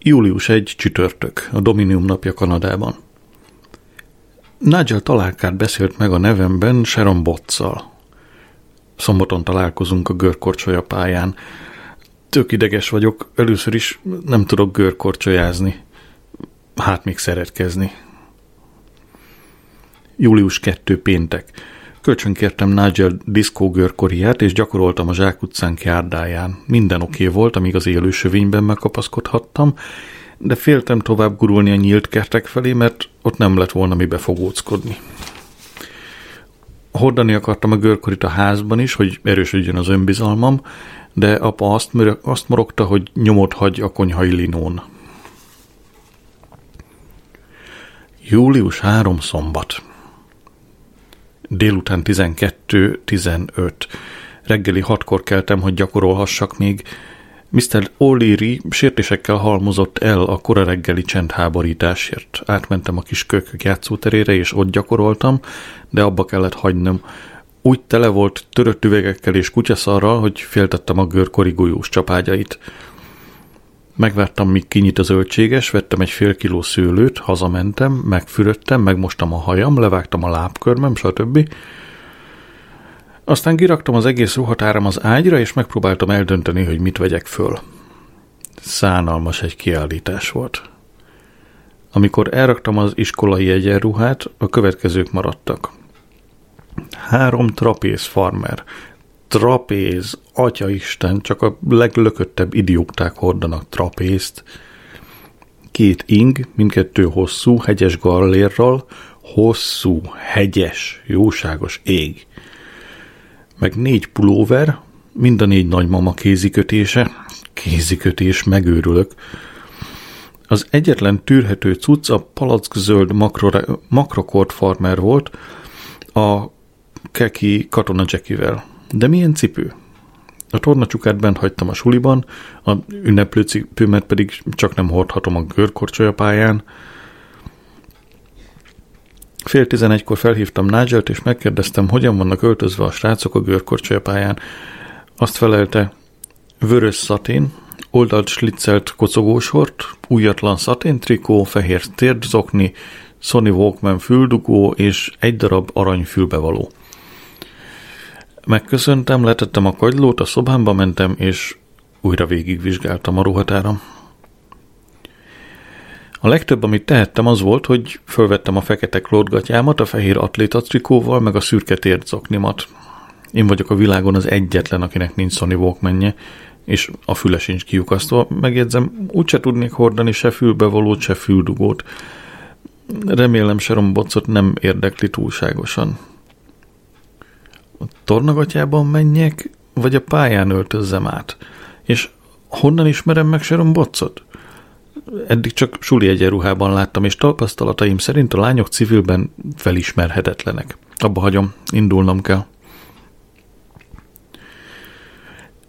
Július 1 csütörtök, a Dominium napja Kanadában. Nigel találkát beszélt meg a nevemben Sharon Botszal. Szombaton találkozunk a görkorcsolya pályán. Tök ideges vagyok, először is nem tudok görkorcsolyázni. Hát még szeretkezni. Július 2 péntek. Kölcsönkértem Nigel diszkógörkoriát, és gyakoroltam a zsákutcánk járdáján. Minden oké okay volt, amíg az élő sövényben megkapaszkodhattam, de féltem tovább gurulni a nyílt kertek felé, mert ott nem lett volna mi befogóckodni. Hordani akartam a görkorit a házban is, hogy erősödjön az önbizalmam, de apa azt, azt morogta, hogy nyomot hagy a konyhai linón. Július 3 szombat. Délután 12-15. Reggeli hatkor keltem, hogy gyakorolhassak még. Mr. O'Leary sértésekkel halmozott el a kora reggeli csendháborításért. Átmentem a kis kölkök játszóterére, és ott gyakoroltam, de abba kellett hagynom. Úgy tele volt törött üvegekkel és kutyaszarral, hogy féltettem a gör korigójós csapágyait. Megvártam, míg kinyit a zöldséges, vettem egy fél kiló szőlőt, hazamentem, megfürödtem, megmostam a hajam, levágtam a lábkörmem, stb. Aztán kiraktam az egész ruhatáram az ágyra, és megpróbáltam eldönteni, hogy mit vegyek föl. Szánalmas egy kiállítás volt. Amikor elraktam az iskolai egyenruhát, a következők maradtak. Három trapéz farmer, trapéz, atyaisten, csak a leglököttebb idiókták hordanak trapézt. Két ing, mindkettő hosszú, hegyes gallérral, hosszú, hegyes, jóságos ég. Meg négy pulóver, mind a négy nagymama kézikötése, kézikötés, megőrülök. Az egyetlen tűrhető cucc a palackozöld makrokort farmer volt, a keki katona Jackivel. De milyen cipő? A tornacsukát bent hagytam a suliban, a ünneplő cipőmet pedig csak nem hordhatom a görkorcsolya pályán. Fél tizenegykor felhívtam Nigelt, és megkérdeztem, hogyan vannak öltözve a srácok a görkorcsolya pályán. Azt felelte, vörös szatén, oldalt slitzelt kocogósort, újatlan szatén trikó, fehér térdzokni, Sony Walkman füldugó és egy darab arany fülbevaló. Megköszöntem, letettem a kagylót, a szobámba mentem, és újra végigvizsgáltam a ruhatáram. A legtöbb, amit tehettem, az volt, hogy fölvettem a fekete klódgatyámat, a fehér atléta trikóval, meg a szürke térdszoknimat. Én vagyok a világon az egyetlen, akinek nincs Sony walkman és a füle sincs kiukasztva. Megjegyzem, úgyse tudnék hordani se fülbevalót, se füldugót. Remélem Sharon Bocot nem érdekli túlságosan a tornagatyában menjek, vagy a pályán öltözzem át? És honnan ismerem meg Sharon Botszot? Eddig csak suli egyenruhában láttam, és tapasztalataim szerint a lányok civilben felismerhetetlenek. Abba hagyom, indulnom kell.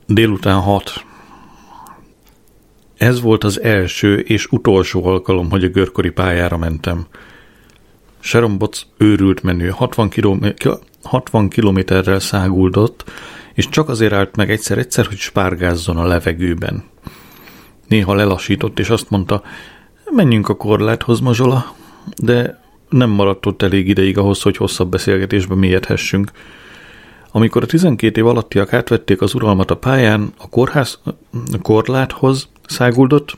Délután hat. Ez volt az első és utolsó alkalom, hogy a görkori pályára mentem. Sharon Botz őrült menő, 60, km, 60 kilométerrel száguldott, és csak azért állt meg egyszer-egyszer, hogy spárgázzon a levegőben. Néha lelassított, és azt mondta, menjünk a korláthoz, Mazsola, de nem maradt ott elég ideig ahhoz, hogy hosszabb beszélgetésbe mélyedhessünk. Amikor a 12 év alattiak átvették az uralmat a pályán, a kórház a korláthoz száguldott,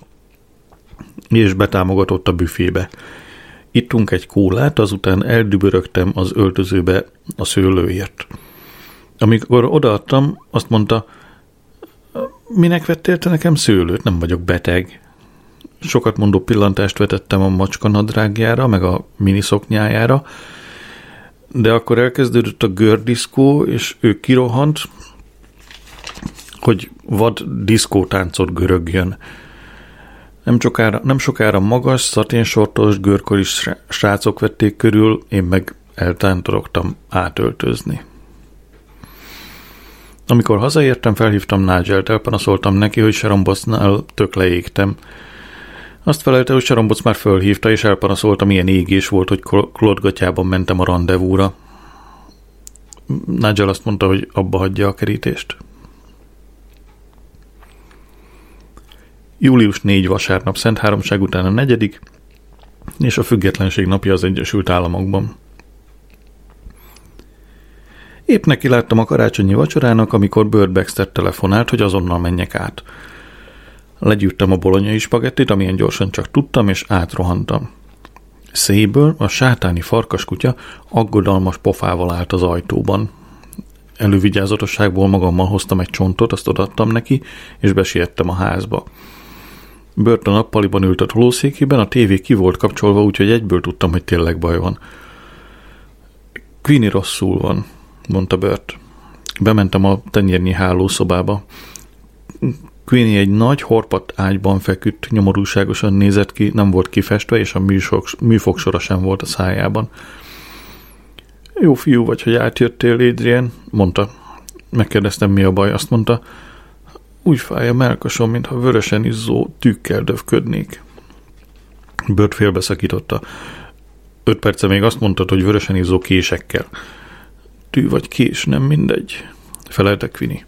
és betámogatott a büfébe. Ittunk egy kólát, azután eldübörögtem az öltözőbe a szőlőért. Amikor odaadtam, azt mondta, minek vettél te nekem szőlőt? Nem vagyok beteg. Sokat mondó pillantást vetettem a macska nadrágjára, meg a miniszoknyájára, de akkor elkezdődött a gördiszkó, és ő kirohant, hogy vad diszkótáncot görögjön. Nem sokára, nem sokára magas, szaténsortos, görkori srácok vették körül, én meg eltántorogtam átöltözni. Amikor hazaértem, felhívtam Nigel-t, elpanaszoltam neki, hogy Serombocnál tök leégtem. Azt felelte, hogy Seromboc már fölhívta, és elpanaszolta, milyen égés volt, hogy klodgatjában mentem a rendezvúra. Nigel azt mondta, hogy abba hagyja a kerítést. Július 4 vasárnap Szent Háromság után a negyedik, és a függetlenség napja az Egyesült Államokban. Épp neki láttam a karácsonyi vacsorának, amikor Bird Baxter telefonált, hogy azonnal menjek át. Legyűrtem a bolonyai spagettit, amilyen gyorsan csak tudtam, és átrohantam. Széből a sátáni farkaskutya aggodalmas pofával állt az ajtóban. Elővigyázatosságból magammal hoztam egy csontot, azt odaadtam neki, és besiettem a házba. Bört a nappaliban ült a tévé ki volt kapcsolva, úgyhogy egyből tudtam, hogy tényleg baj van. Queenie rosszul van, mondta Bört. Bementem a tenyérnyi hálószobába. Queenie egy nagy horpat ágyban feküdt, nyomorúságosan nézett ki, nem volt kifestve, és a műfog, műfogsora sem volt a szájában. Jó fiú vagy, hogy átjöttél, Adrian, mondta. Megkérdeztem, mi a baj, azt mondta, úgy fáj a melkasom, mintha vörösen izzó tűkkel dövködnék. Bört félbeszakította. Öt perce még azt mondtad, hogy vörösen izzó késekkel. Tű vagy kés, nem mindegy, felelte Quini.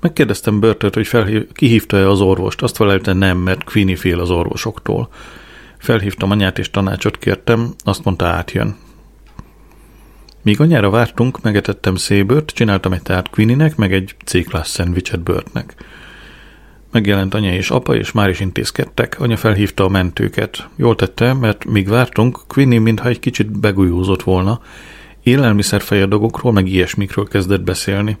Megkérdeztem Börtöt, hogy felhív, kihívta-e az orvost. Azt felelte nem, mert Quini fél az orvosoktól. Felhívtam anyát és tanácsot kértem, azt mondta átjön. Míg anyára vártunk, megetettem szébört, csináltam egy tát Quininek, meg egy C-class szendvicset Börtnek. Megjelent anya és apa, és már is intézkedtek. Anya felhívta a mentőket. Jól tette, mert míg vártunk, Quinny mintha egy kicsit begújózott volna. Élelmiszerfejadagokról, meg ilyesmikről kezdett beszélni.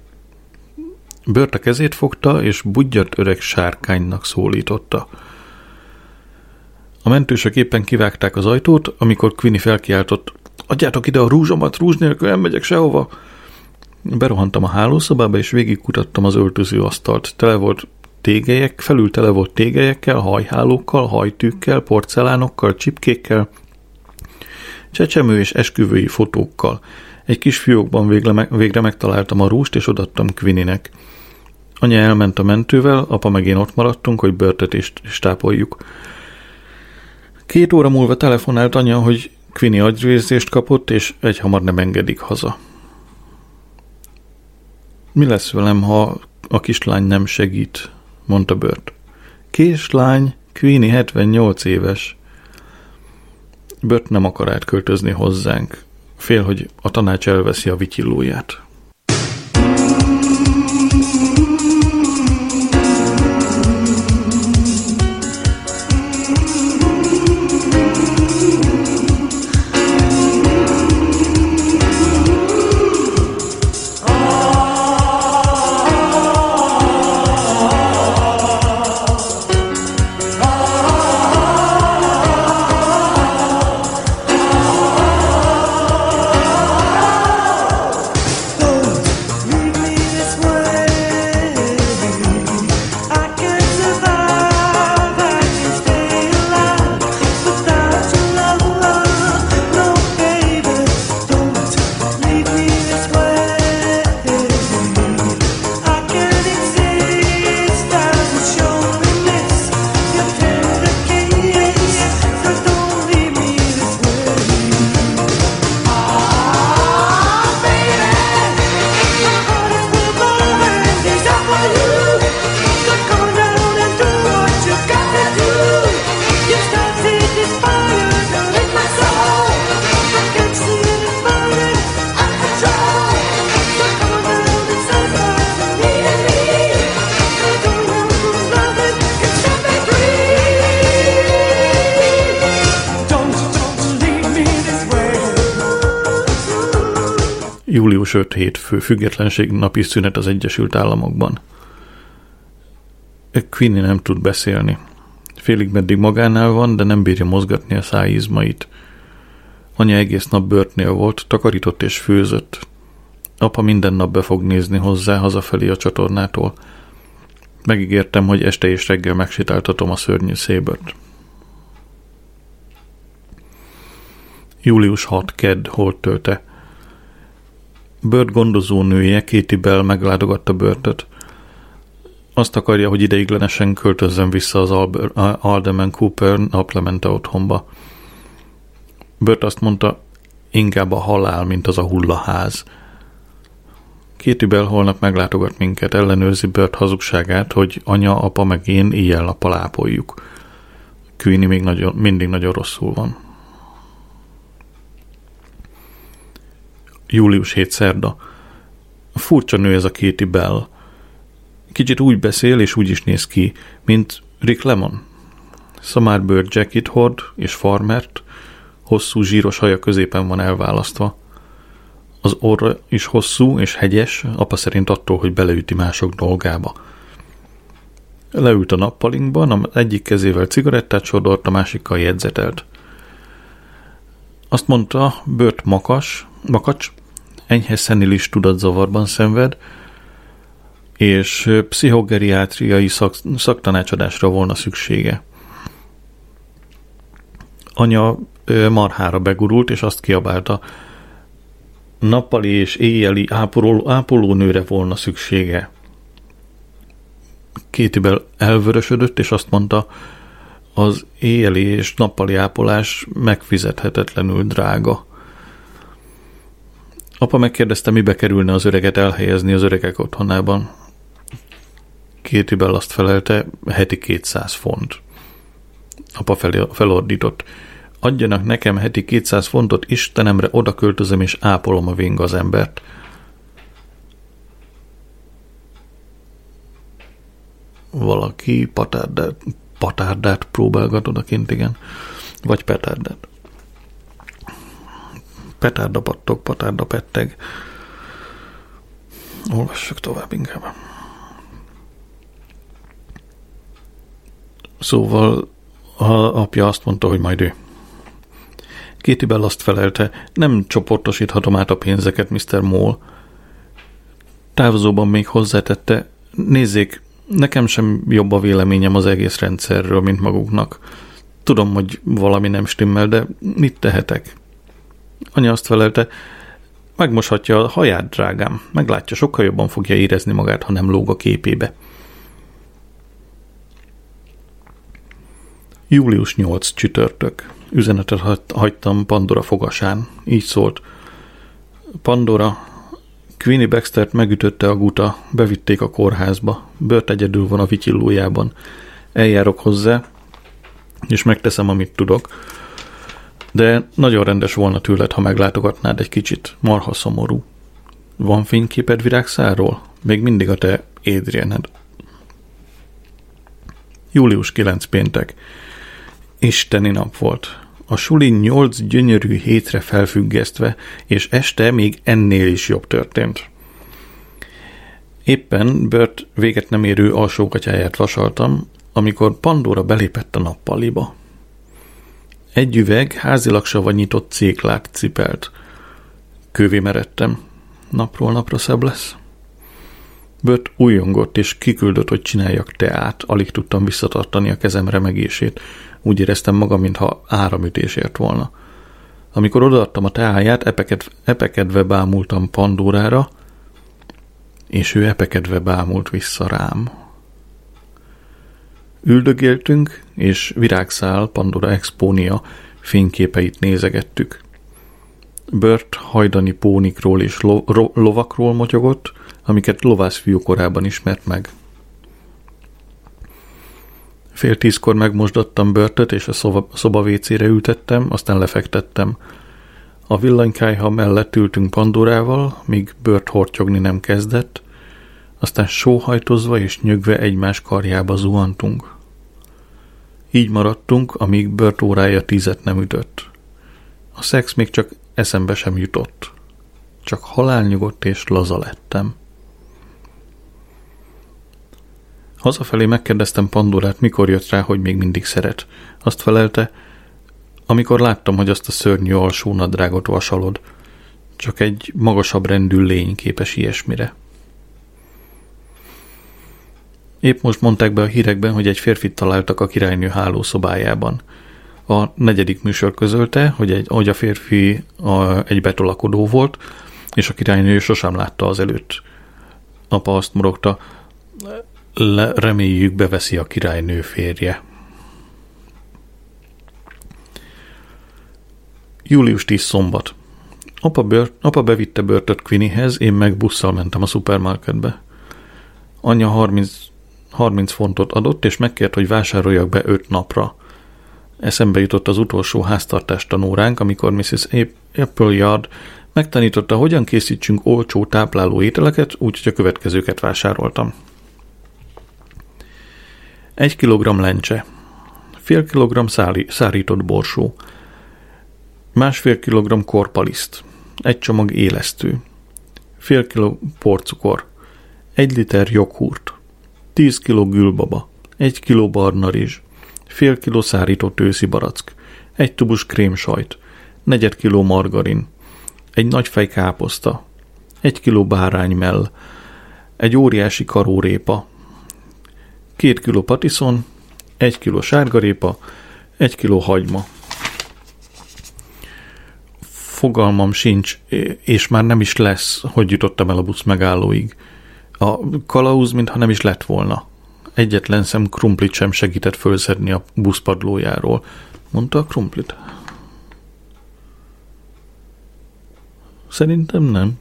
Bört a kezét fogta, és budjat öreg sárkánynak szólította. A mentősök éppen kivágták az ajtót, amikor Quinny felkiáltott, adjátok ide a rúzsomat, rúzs nélkül nem megyek sehova. Berohantam a hálószobába, és végigkutattam az öltöző asztalt. Tele volt tégelyek, felül tele volt tégelyekkel, hajhálókkal, hajtűkkel, porcelánokkal, csipkékkel, csecsemő és esküvői fotókkal. Egy kis fiókban végre, végre megtaláltam a rúst, és odattam Quininek. Anya elment a mentővel, apa meg én ott maradtunk, hogy börtet és, és tápoljuk. Két óra múlva telefonált anya, hogy Quini agyvérzést kapott, és egy hamar nem engedik haza. Mi lesz velem, ha a kislány nem segít? mondta Bört. Kislány, Queenie 78 éves. Bört nem akar átköltözni hozzánk. Fél, hogy a tanács elveszi a vityillóját. Július 5 hétfő függetlenség napi szünet az Egyesült Államokban. Queenie nem tud beszélni. Félig meddig magánál van, de nem bírja mozgatni a szájízmait. Anya egész nap börtnél volt, takarított és főzött. Apa minden nap be fog nézni hozzá hazafelé a csatornától. Megígértem, hogy este és reggel megsétáltatom a szörnyű szébört. Július 6. Kedd, tölte. Bört gondozónője, Katie Bell meglátogatta Börtöt. Azt akarja, hogy ideiglenesen költözzön vissza az Alderman Cooper naplemente otthonba. Bört azt mondta, inkább a halál, mint az a hullaház. Kétibel holnap meglátogat minket, ellenőrzi Bert hazugságát, hogy anya, apa meg én éjjel-nappal ápoljuk. Queenie még nagyon, mindig nagyon rosszul van. Július 7 szerda. Furcsa nő ez a Kéti Bell. Kicsit úgy beszél és úgy is néz ki, mint Rick Lemon. Szamárbőr jacket hord és farmert, hosszú zsíros haja középen van elválasztva. Az orra is hosszú és hegyes, apa szerint attól, hogy beleüti mások dolgába. Leült a nappalinkban, egyik kezével cigarettát sodort, a másikkal jegyzetelt. Azt mondta, Bört makas, makacs, enyhe szenilis tudatzavarban szenved, és pszichogeriátriai szak, szaktanácsadásra volna szüksége. Anya marhára begurult, és azt kiabálta, nappali és éjjeli ápoló, ápolónőre volna szüksége. Kétibel elvörösödött, és azt mondta, az éjjeli és nappali ápolás megfizethetetlenül drága. Apa megkérdezte, mibe kerülne az öreget elhelyezni az öregek otthonában. Kétibel azt felelte, heti 200 font. Apa fel, felordított. Adjanak nekem heti 200 fontot, Istenemre oda költözöm és ápolom a ving az embert. Valaki patárdát, patárdát próbálgat odakint, igen. Vagy petárdát. Petárda pattog, patárda petteg. Olvassuk tovább inkább. Szóval a apja azt mondta, hogy majd ő. Kéti Bell azt felelte, nem csoportosíthatom át a pénzeket, Mr. Moll. Távozóban még hozzátette, nézzék, nekem sem jobb a véleményem az egész rendszerről, mint maguknak. Tudom, hogy valami nem stimmel, de mit tehetek? Anya azt felelte, megmoshatja a haját, drágám. Meglátja, sokkal jobban fogja érezni magát, ha nem lóg a képébe. Július 8 csütörtök. Üzenetet hagytam Pandora fogasán. Így szólt. Pandora, Queenie Baxtert megütötte a guta, bevitték a kórházba. Bört egyedül van a vityillójában. Eljárok hozzá, és megteszem, amit tudok. De nagyon rendes volna tőled, ha meglátogatnád egy kicsit. Marha szomorú. Van fényképed virágszáról? Még mindig a te Adrianed. Július 9 péntek. Isteni nap volt. A suli nyolc gyönyörű hétre felfüggesztve, és este még ennél is jobb történt. Éppen Bert véget nem érő alsókatyáját vasaltam, amikor Pandora belépett a nappaliba. Egy üveg házilag savanyított céklát cipelt. Kövé meredtem. Napról napra szebb lesz. Bört újongott és kiküldött, hogy csináljak teát. Alig tudtam visszatartani a kezem remegését. Úgy éreztem magam, mintha áramütés ért volna. Amikor odaadtam a teáját, epeked, epekedve bámultam Pandórára, és ő epekedve bámult vissza rám. Üldögéltünk, és virágszál Pandora Expónia fényképeit nézegettük. Bört hajdani pónikról és lo- ro- lovakról motyogott, amiket lovászfiú korában ismert meg. Fél tízkor megmosdattam börtöt, és a szoba, szoba vécére ültettem, aztán lefektettem. A villanykájha mellett ültünk Pandorával, míg bört hortyogni nem kezdett, aztán sóhajtozva és nyögve egymás karjába zuhantunk. Így maradtunk, amíg bört órája tízet nem ütött. A szex még csak eszembe sem jutott. Csak halálnyugodt és laza lettem. Hazafelé megkérdeztem Pandorát, mikor jött rá, hogy még mindig szeret. Azt felelte, amikor láttam, hogy azt a szörnyű alsó nadrágot vasalod. Csak egy magasabb rendű lény képes ilyesmire. Épp most mondták be a hírekben, hogy egy férfit találtak a királynő hálószobájában. A negyedik műsor közölte, hogy, egy, hogy a férfi a, egy betolakodó volt, és a királynő sosem látta az előtt. Apa azt morogta, le, reméljük beveszi a királynő férje. Július 10 szombat. Apa, bört, apa bevitte börtöt Quinnyhez, én meg busszal mentem a szupermarketbe. Anya 30, 30 fontot adott, és megkért, hogy vásároljak be 5 napra. Eszembe jutott az utolsó háztartás tanóránk, amikor Mrs. Appleyard megtanította, hogyan készítsünk olcsó tápláló ételeket, úgyhogy a következőket vásároltam. Egy kilogramm lencse, fél kilogramm száli, szárított borsó, másfél kilogramm korpaliszt, egy csomag élesztő, fél kiló porcukor, egy liter joghurt, 10 kiló gülbaba, egy kiló barna rizs, fél kiló szárított őszi barack, egy tubus krémsajt, negyed kiló margarin, egy nagy fej káposzta, egy kiló báránymell, egy óriási karórépa, két kiló patiszon, egy kiló sárgarépa, egy kiló hagyma. Fogalmam sincs, és már nem is lesz, hogy jutottam el a busz megállóig. A kalauz, mintha nem is lett volna. Egyetlen szem krumplit sem segített fölszedni a buszpadlójáról. Mondta a krumplit? Szerintem nem.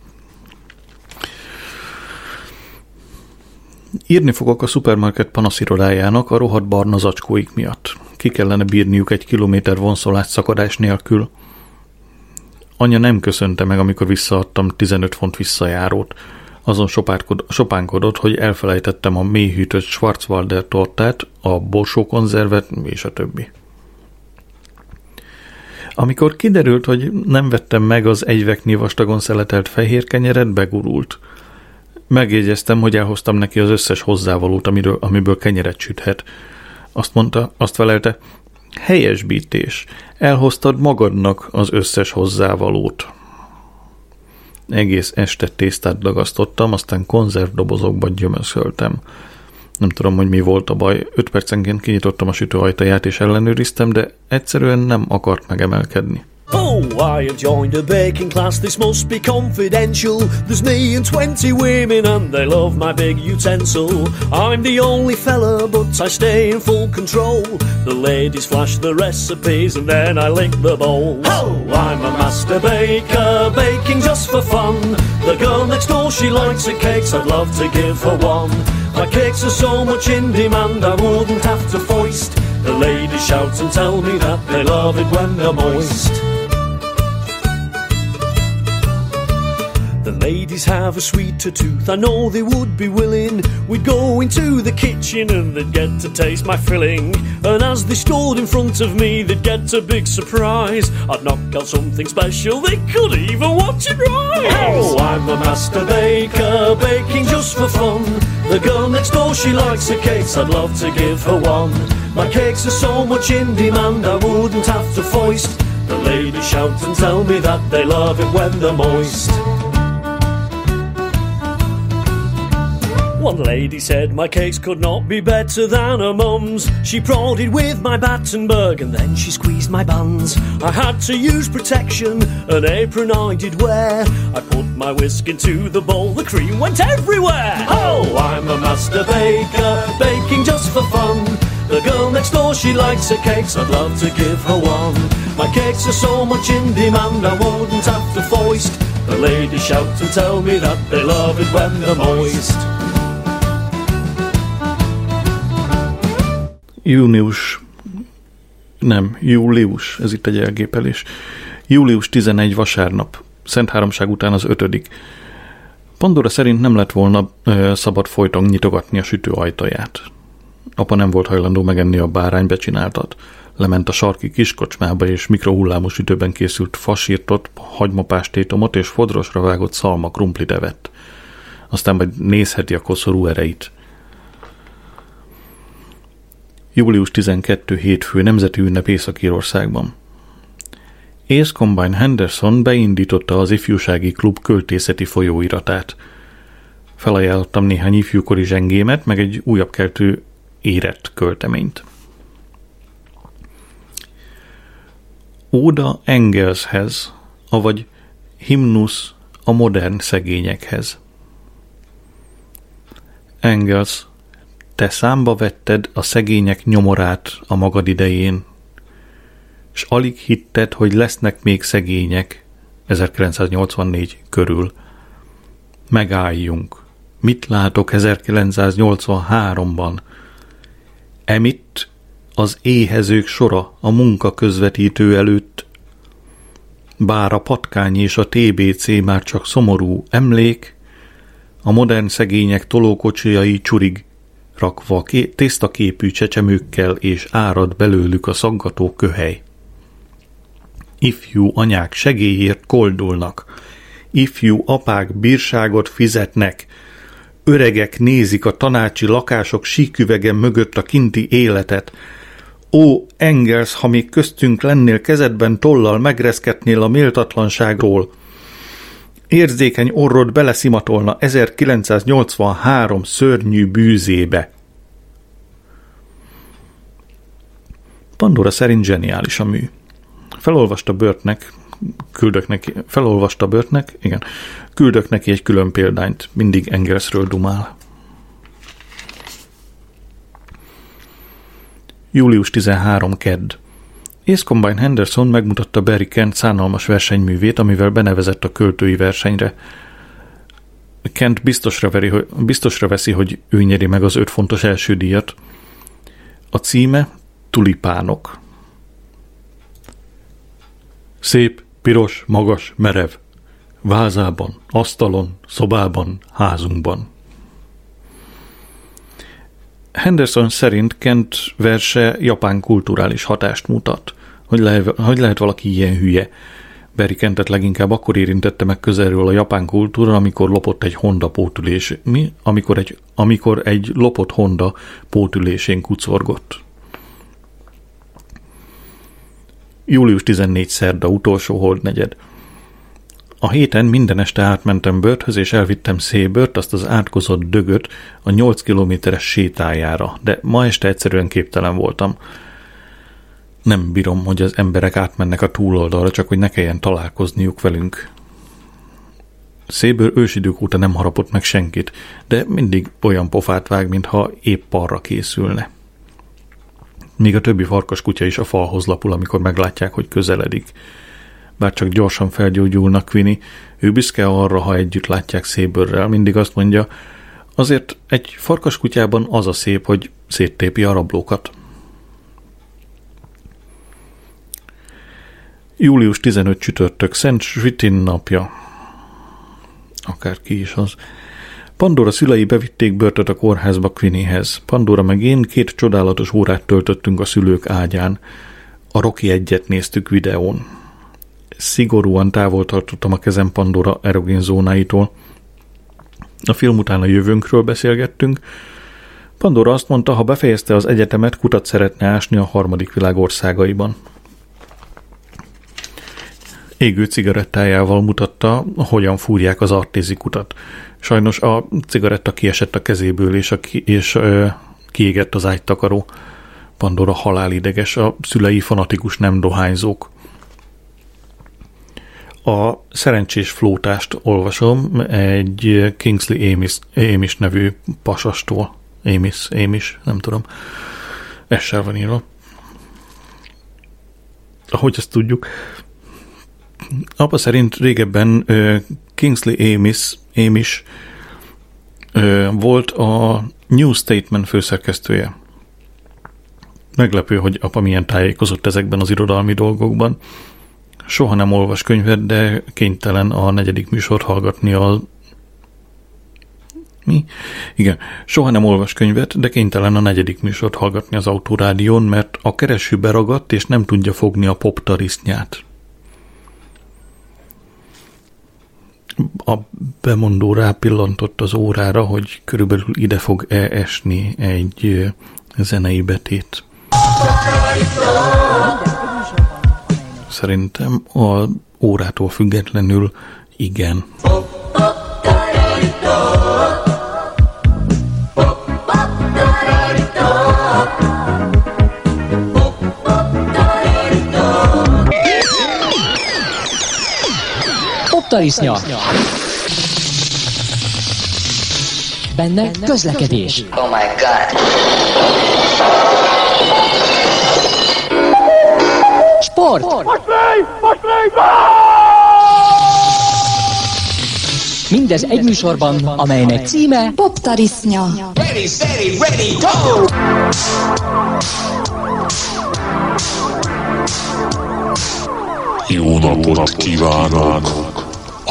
Írni fogok a szupermarket panaszirodájának a rohadt barna zacskóik miatt. Ki kellene bírniuk egy kilométer vonszolás szakadás nélkül. Anya nem köszönte meg, amikor visszaadtam 15 font visszajárót. Azon sopánkodott, hogy elfelejtettem a mélyhűtött Schwarzwalder tortát, a borsókonzervet és a többi. Amikor kiderült, hogy nem vettem meg az egyveknyi vastagon szeletelt fehér kenyeret, begurult – Megjegyeztem, hogy elhoztam neki az összes hozzávalót, amiről, amiből kenyeret süthet. Azt mondta, azt felelte, helyesbítés. Elhoztad magadnak az összes hozzávalót. Egész este tésztát dagasztottam, aztán konzervdobozokban gyömöszöltem. Nem tudom, hogy mi volt a baj. Öt percenként kinyitottam a sütőajtaját és ellenőriztem, de egyszerűen nem akart megemelkedni. Oh, I have joined a baking class, this must be confidential. There's me and 20 women, and they love my big utensil. I'm the only fella, but I stay in full control. The ladies flash the recipes, and then I lick the bowl. Oh, I'm a master baker, baking just for fun. The girl next door, she likes her cakes, I'd love to give her one. My cakes are so much in demand, I wouldn't have to foist. The ladies shout and tell me that they love it when they're moist. The ladies have a sweeter tooth, I know they would be willing. We'd go into the kitchen and they'd get to taste my filling. And as they stood in front of me, they'd get a big surprise. I'd knock out something special, they could even watch it rise. Oh, I'm a master baker, baking just for fun. The girl next door, she likes her cakes, I'd love to give her one. My cakes are so much in demand, I wouldn't have to foist. The ladies shout and tell me that they love it when they're moist. One lady said my cakes could not be better than her mum's. She prodded with my Battenberg and then she squeezed my buns. I had to use protection, an apron I did wear. I put my whisk into the bowl, the cream went everywhere. Oh, I'm a master baker, baking just for fun. The girl next door, she likes her cakes, I'd love to give her one. My cakes are so much in demand, I wouldn't have to foist. The ladies shout and tell me that they love it when they're moist. Június, nem, július, ez itt egy elgépelés. Július 11 vasárnap, Szent Háromság után az ötödik. Pandora szerint nem lett volna ö, szabad folyton nyitogatni a sütő ajtaját. Apa nem volt hajlandó megenni a bárány. Lement a sarki kiskocsmába és mikrohullámos ütőben készült fasírtott hagymapástétomot és fodrosra vágott szalma krumplit evett. Aztán majd nézheti a koszorú ereit. Július 12 hétfő nemzeti ünnep Észak-Írországban. Ace Combine Henderson beindította az ifjúsági klub költészeti folyóiratát. Felajánlottam néhány ifjúkori zsengémet, meg egy újabb keltő érett költeményt. Óda Engelshez, avagy himnusz a modern szegényekhez. Engels te számba vetted a szegények nyomorát a magad idején, s alig hitted, hogy lesznek még szegények, 1984 körül. Megálljunk. Mit látok 1983-ban? Emitt az éhezők sora a munka közvetítő előtt. Bár a patkány és a TBC már csak szomorú emlék, a modern szegények tolókocsijai csurig, rakva ké- tésztaképű csecsemőkkel és árad belőlük a szaggató köhely. Ifjú anyák segélyért koldulnak, ifjú apák bírságot fizetnek, öregek nézik a tanácsi lakások síküvege mögött a kinti életet, Ó, Engels, ha még köztünk lennél kezedben tollal megreszketnél a méltatlanságról, érzékeny orrod beleszimatolna 1983 szörnyű bűzébe. Pandora szerint zseniális a mű. Felolvasta Börtnek, küldök neki, felolvasta Börtnek, igen, küldök neki egy külön példányt, mindig Engelsről dumál. Július 13. Kedd. Ace Henderson megmutatta Barry Kent szánalmas versenyművét, amivel benevezett a költői versenyre. Kent biztosra, veri, biztosra veszi, hogy ő nyeri meg az öt fontos első díjat. A címe Tulipánok. Szép, piros, magas, merev. Vázában, asztalon, szobában, házunkban. Henderson szerint Kent verse japán kulturális hatást mutat. Hogy, lehet, hogy lehet valaki ilyen hülye? Barry Kentet leginkább akkor érintette meg közelről a japán kultúra, amikor lopott egy Honda pótülés, mi? Amikor egy, amikor egy lopott Honda pótülésén kucorgott. Július 14 szerda, utolsó holdnegyed. A héten minden este átmentem Börthöz, és elvittem Szébört, azt az átkozott dögöt a 8 kilométeres sétájára, de ma este egyszerűen képtelen voltam. Nem bírom, hogy az emberek átmennek a túloldalra, csak hogy ne kelljen találkozniuk velünk. Szébőr ősidők óta nem harapott meg senkit, de mindig olyan pofát vág, mintha épp arra készülne. Míg a többi farkas kutya is a falhoz lapul, amikor meglátják, hogy közeledik bár csak gyorsan felgyógyulnak Quini, ő büszke arra, ha együtt látják szébörrel, mindig azt mondja, azért egy farkaskutyában az a szép, hogy széttépi a rablókat. Július 15 csütörtök, Szent Svitin napja. Akár ki is az. Pandora szülei bevitték börtöt a kórházba Quinihez. Pandora meg én két csodálatos órát töltöttünk a szülők ágyán. A Rocky egyet néztük videón szigorúan távol tartottam a kezem Pandora erogén zónáitól. A film után a jövőnkről beszélgettünk. Pandora azt mondta, ha befejezte az egyetemet, kutat szeretne ásni a harmadik világ országaiban. Égő cigarettájával mutatta, hogyan fúrják az artézi kutat. Sajnos a cigaretta kiesett a kezéből, és, a ki, és ö, kiégett az ágytakaró. Pandora halálideges, a szülei fanatikus nem dohányzók a szerencsés flótást olvasom egy Kingsley Amis, Amis nevű pasastól. Amis, Amis, nem tudom. Essel van írva. Ahogy ezt tudjuk. Apa szerint régebben Kingsley Amis, Amis volt a New Statement főszerkesztője. Meglepő, hogy apa milyen tájékozott ezekben az irodalmi dolgokban soha nem olvas könyvet, de kénytelen a negyedik műsort hallgatni a mi? Igen, soha nem olvas könyvet, de kénytelen a negyedik műsort hallgatni az autórádión, mert a kereső beragadt, és nem tudja fogni a poptarisznyát. A bemondó rápillantott az órára, hogy körülbelül ide fog -e esni egy zenei betét. Szerintem a órától függetlenül igen. Optarisznya. Benne közlekedés. Oh my god. Sport! Mindez egy műsorban, amelynek címe Poptarisznya. Ready, steady, ready, go! Jó napot kívánok!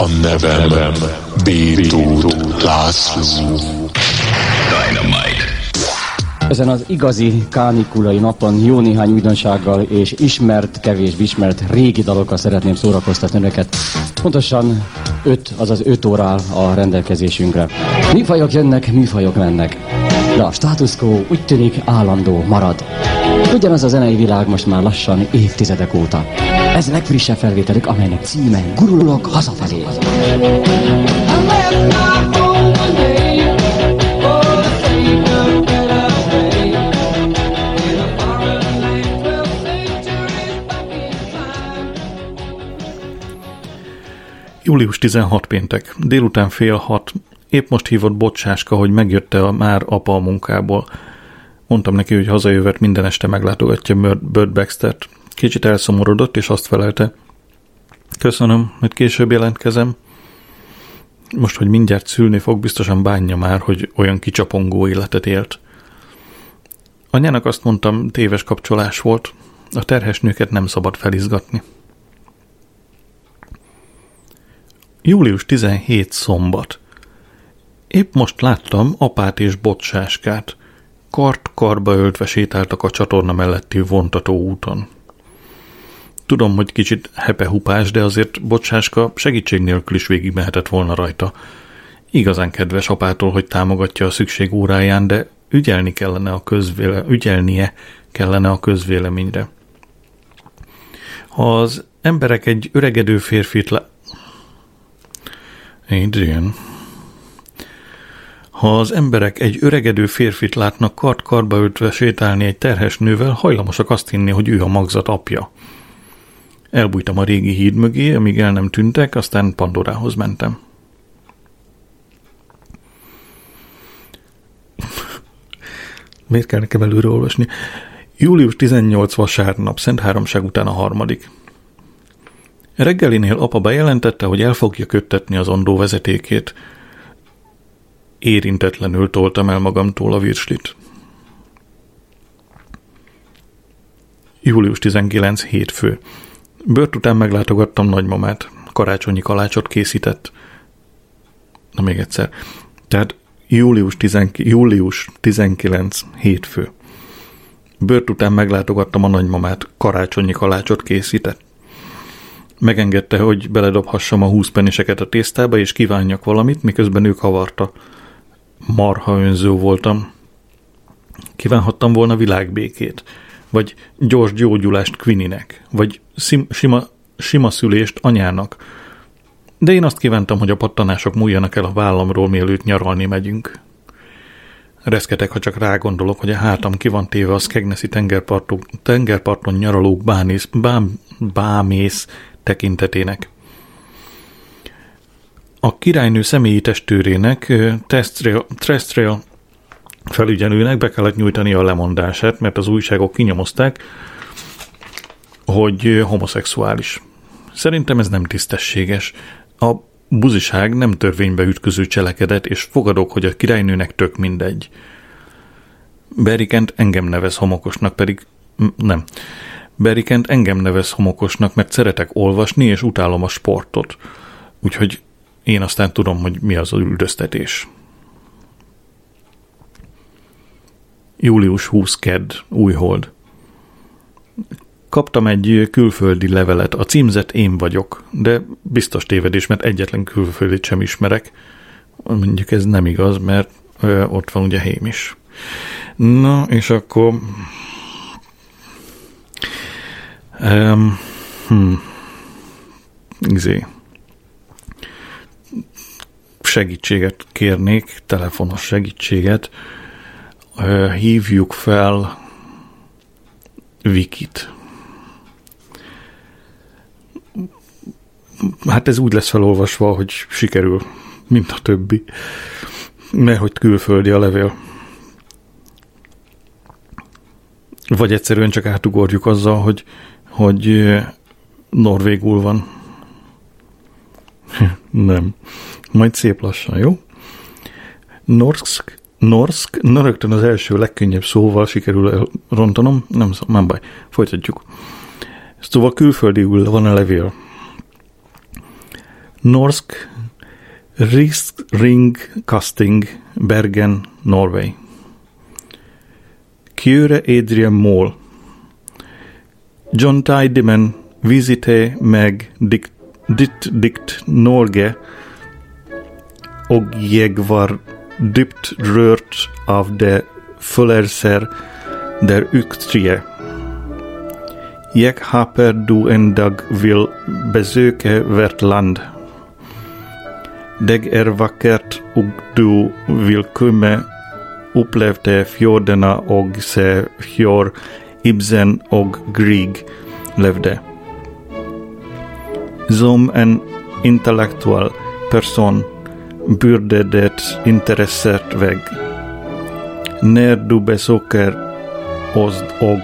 A nevem Bétó László. Dynamite. Ezen az igazi kánikulai napon jó néhány újdonsággal és ismert, kevés ismert régi dalokkal szeretném szórakoztatni önöket. Pontosan 5, azaz 5 óra áll a rendelkezésünkre. Műfajok jönnek, műfajok mennek. De a status quo úgy tűnik állandó marad. Ugyanaz a zenei világ most már lassan évtizedek óta. Ez legfrissebb felvételük, amelynek címe Gurulok hazafelé. Július 16 péntek, délután fél hat. Épp most hívott Bocsáska, hogy megjötte a már apa a munkából. Mondtam neki, hogy hazajövet minden este meglátogatja Bird Baxter-t. Kicsit elszomorodott, és azt felelte. Köszönöm, hogy később jelentkezem. Most, hogy mindjárt szülni fog, biztosan bánja már, hogy olyan kicsapongó életet élt. Anyának azt mondtam, téves kapcsolás volt. A terhes nőket nem szabad felizgatni. Július 17 szombat. Épp most láttam apát és bocsáskát. Kart karba öltve sétáltak a csatorna melletti vontató úton. Tudom, hogy kicsit hepehupás, de azért bocsáska segítség nélkül is végig mehetett volna rajta. Igazán kedves apától, hogy támogatja a szükség óráján, de ügyelni kellene a közvéle, ügyelnie kellene a közvéleményre. Ha az emberek egy öregedő férfit le- Adrian. Ha az emberek egy öregedő férfit látnak kart-karba öltve sétálni egy terhes nővel, hajlamosak azt hinni, hogy ő a magzat apja. Elbújtam a régi híd mögé, amíg el nem tűntek, aztán Pandorához mentem. Miért kell nekem előre olvasni? Július 18 vasárnap, Szent Háromság után a harmadik. Reggelinél apa bejelentette, hogy el fogja köttetni az ondó vezetékét. Érintetlenül toltam el magamtól a virslit. Július 19. hétfő. Bört után meglátogattam nagymamát. Karácsonyi kalácsot készített. Na még egyszer. Tehát július, 10, július 19. hétfő. Bört után meglátogattam a nagymamát. Karácsonyi kalácsot készített. Megengedte, hogy beledobhassam a húszpeniseket a tésztába, és kívánjak valamit, miközben ő kavarta. Marha önző voltam. Kívánhattam volna világbékét, vagy gyors gyógyulást Quininek, vagy szim, sima, sima szülést anyának. De én azt kívántam, hogy a pattanások múljanak el a vállamról, mielőtt nyaralni megyünk. Reszketek, ha csak rágondolok, hogy a hátam ki van téve a Skegnesi tengerparton nyaralók bánész, bám, bámész tekintetének. A királynő személyi testőrének, Trestrail felügyelőnek be kellett nyújtani a lemondását, mert az újságok kinyomozták, hogy homoszexuális. Szerintem ez nem tisztességes. A buziság nem törvénybe ütköző cselekedet, és fogadok, hogy a királynőnek tök mindegy. Berikent engem nevez homokosnak, pedig nem. Berikent engem nevez homokosnak, mert szeretek olvasni, és utálom a sportot. Úgyhogy én aztán tudom, hogy mi az az üldöztetés. Július 20 kedd, újhold. Kaptam egy külföldi levelet, a címzet én vagyok, de biztos tévedés, mert egyetlen külföldit sem ismerek. Mondjuk ez nem igaz, mert ö, ott van ugye Hém is. Na, és akkor Um, hmm. Izé. Segítséget kérnék, telefonos segítséget. Hívjuk fel Vikit. Hát ez úgy lesz felolvasva, hogy sikerül, mint a többi. Mert hogy külföldi a levél. Vagy egyszerűen csak átugorjuk azzal, hogy hogy norvégul van. Nem. Majd szép lassan, jó? Norsk, Norsk, na rögtön az első legkönnyebb szóval sikerül rontanom, nem, nem baj, folytatjuk. Szóval külföldiül van a levél. Norsk Risk Ring Casting, Bergen, Norway. Kjöre Adrian Moll. John Tideman visite meg dikt, dikt, dikt Norge och jag var djupt rört av de förelser där yttre. Jag hoppas du en dag vill besöka vårt land. Det är vackert och du vill kunna uppleva fjordarna och se hur Ibsen och Grieg levde. Som en intellektuell person burde det intresset väg. När du besöker oss och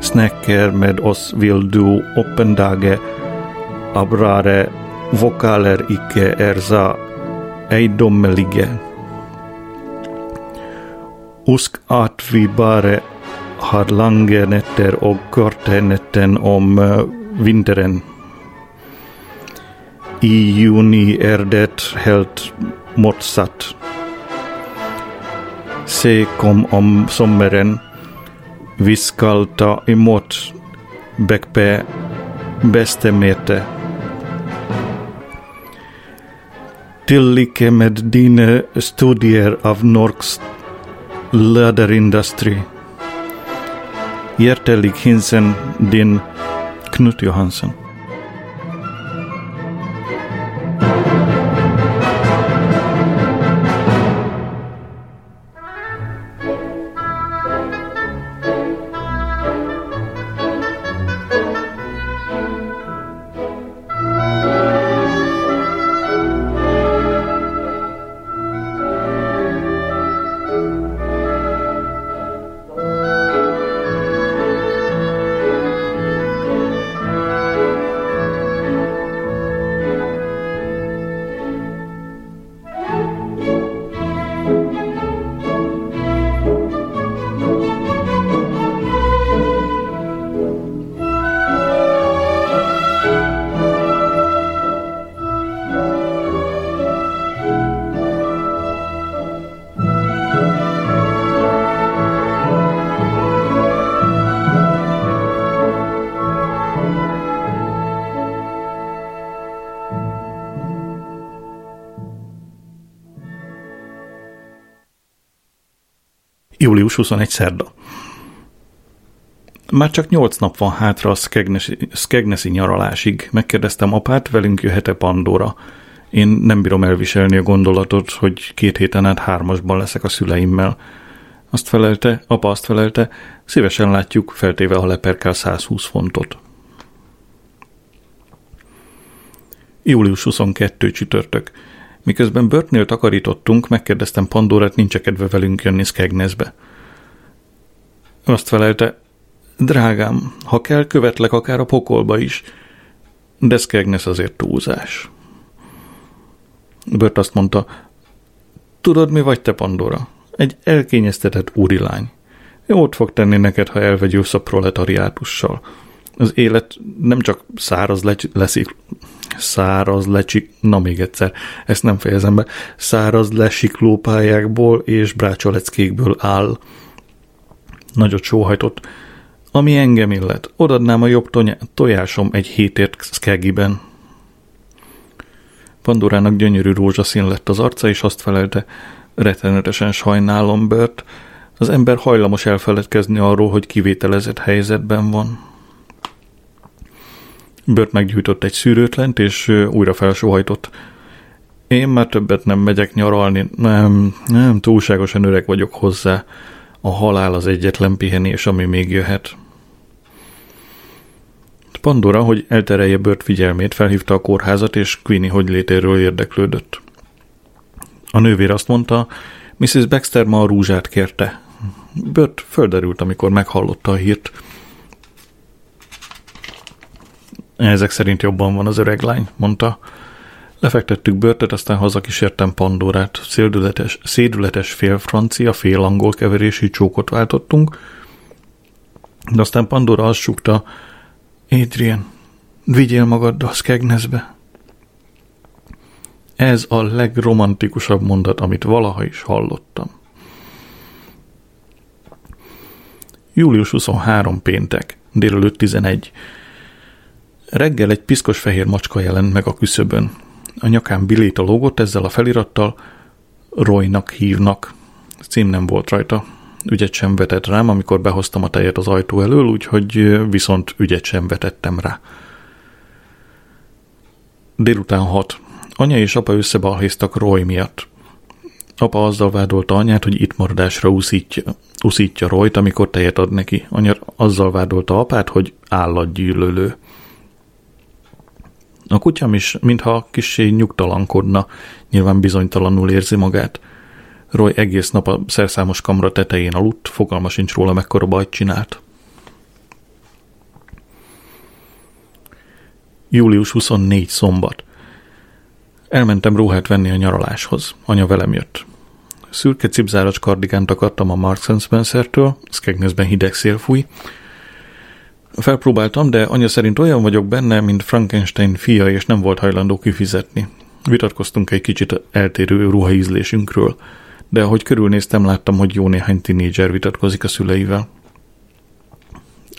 snackar med oss vill du uppdaga abrare vokaler icke är så eidommelige. Usk att vi bara har långa nätter och korta nätter om eh, vintern. I juni är det helt Mozart. Se kom om sommaren. Vi skall ta emot Bäckpe bästemete. Tillika med dina studier av norsk läderindustri. Hjärtelig hinsen din Knut Johansen. Július 21 szerda. Már csak nyolc nap van hátra a Skegnesi, nyaralásig. Megkérdeztem apát, velünk jöhet-e Pandora. Én nem bírom elviselni a gondolatot, hogy két héten át hármasban leszek a szüleimmel. Azt felelte, apa azt felelte, szívesen látjuk, feltéve ha leperkál 120 fontot. Július 22 csütörtök. Miközben Börtnél takarítottunk, megkérdeztem Pandorát, nincs kedve velünk jönni Skegnesbe. Azt felelte, drágám, ha kell, követlek akár a pokolba is, de Skegnes azért túlzás. Bört azt mondta, tudod, mi vagy te, Pandora? Egy elkényeztetett úrilány. Jót fog tenni neked, ha elvegyülsz a proletariátussal. Az élet nem csak száraz leszik, száraz lecsik, na még egyszer, ezt nem fejezem be, száraz lesiklópályákból és brácsaleckékből áll. Nagyot sóhajtott. Ami engem illet, odadnám a jobb tojásom egy hétért Skegiben. Pandorának gyönyörű rózsaszín lett az arca, és azt felelte, rettenetesen sajnálom Bört, az ember hajlamos elfeledkezni arról, hogy kivételezett helyzetben van. Bört meggyújtott egy szűrőtlent, és újra felsóhajtott. Én már többet nem megyek nyaralni, nem, nem, túlságosan öreg vagyok hozzá. A halál az egyetlen pihenés, ami még jöhet. Pandora, hogy elterelje Bört figyelmét, felhívta a kórházat, és Queenie hogy létéről érdeklődött. A nővér azt mondta, Mrs. Baxter ma a rúzsát kérte. Bört földerült, amikor meghallotta a hírt. Ezek szerint jobban van az öreg lány, mondta. Lefektettük börtöt, aztán hazakísértem Pandorát. Szédületes, szédületes fél francia, fél angol keverésű csókot váltottunk, de aztán Pandora azt sukta, Adrian, vigyél magaddal Skegnezbe. Ez a legromantikusabb mondat, amit valaha is hallottam. Július 23 péntek, délelőtt 11. Reggel egy piszkos fehér macska jelent meg a küszöbön. A nyakán biléta lógott ezzel a felirattal, Roynak hívnak. Cím nem volt rajta. Ügyet sem vetett rám, amikor behoztam a tejet az ajtó elől, úgyhogy viszont ügyet sem vetettem rá. Délután hat. Anya és apa összebalhéztak Roy miatt. Apa azzal vádolta anyát, hogy itt maradásra úszítja, úszítja Royt, amikor tejet ad neki. Anya azzal vádolta apát, hogy állatgyűlölő. A kutyám is, mintha kissé nyugtalankodna, nyilván bizonytalanul érzi magát. Roy egész nap a szerszámos kamra tetején aludt, fogalma sincs róla, mekkora bajt csinált. Július 24 szombat. Elmentem ruhát venni a nyaraláshoz. Anya velem jött. Szürke cipzáras kardigánt akartam a Marks Spencer-től, Skegnessben hideg szél fúj. Felpróbáltam, de anya szerint olyan vagyok benne, mint Frankenstein fia, és nem volt hajlandó kifizetni. Vitatkoztunk egy kicsit eltérő ruhaízlésünkről, de ahogy körülnéztem, láttam, hogy jó néhány tinédzser vitatkozik a szüleivel.